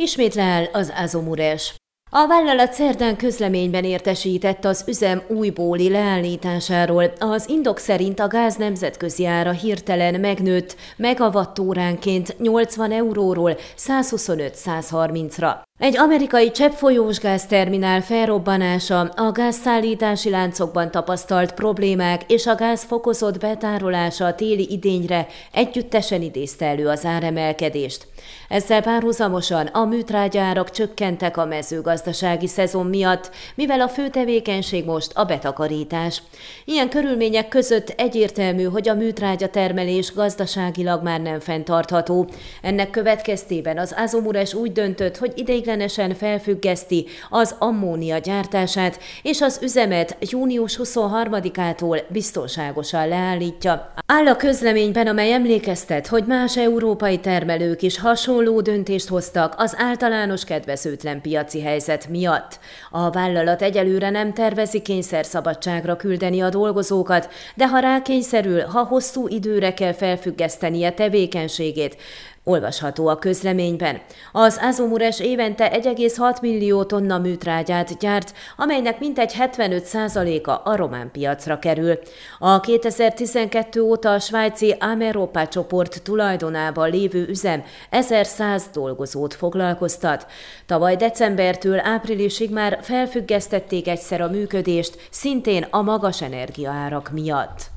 Ismét leáll az Azomures. A vállalat szerdán közleményben értesített az üzem újbóli leállításáról. Az indok szerint a gáz nemzetközi ára hirtelen megnőtt megavattóránként 80 euróról 125-130-ra. Egy amerikai cseppfolyós gázterminál felrobbanása, a gázszállítási láncokban tapasztalt problémák és a gáz fokozott betárolása a téli idényre együttesen idézte elő az áremelkedést. Ezzel párhuzamosan a műtrágyárak csökkentek a mezőgazdasági szezon miatt, mivel a fő tevékenység most a betakarítás. Ilyen körülmények között egyértelmű, hogy a műtrágya termelés gazdaságilag már nem fenntartható. Ennek következtében az Azomures úgy döntött, hogy ideig ideiglenesen felfüggeszti az ammónia gyártását, és az üzemet június 23-ától biztonságosan leállítja. Áll a közleményben, amely emlékeztet, hogy más európai termelők is hasonló döntést hoztak az általános kedvezőtlen piaci helyzet miatt. A vállalat egyelőre nem tervezi kényszerszabadságra küldeni a dolgozókat, de ha rákényszerül, ha hosszú időre kell felfüggesztenie tevékenységét, Olvasható a közleményben. Az Azomures évente 1,6 millió tonna műtrágyát gyárt, amelynek mintegy 75%-a a román piacra kerül. A 2012 óta a svájci Ameropa csoport tulajdonában lévő üzem 1100 dolgozót foglalkoztat. Tavaly decembertől áprilisig már felfüggesztették egyszer a működést, szintén a magas energiaárak miatt.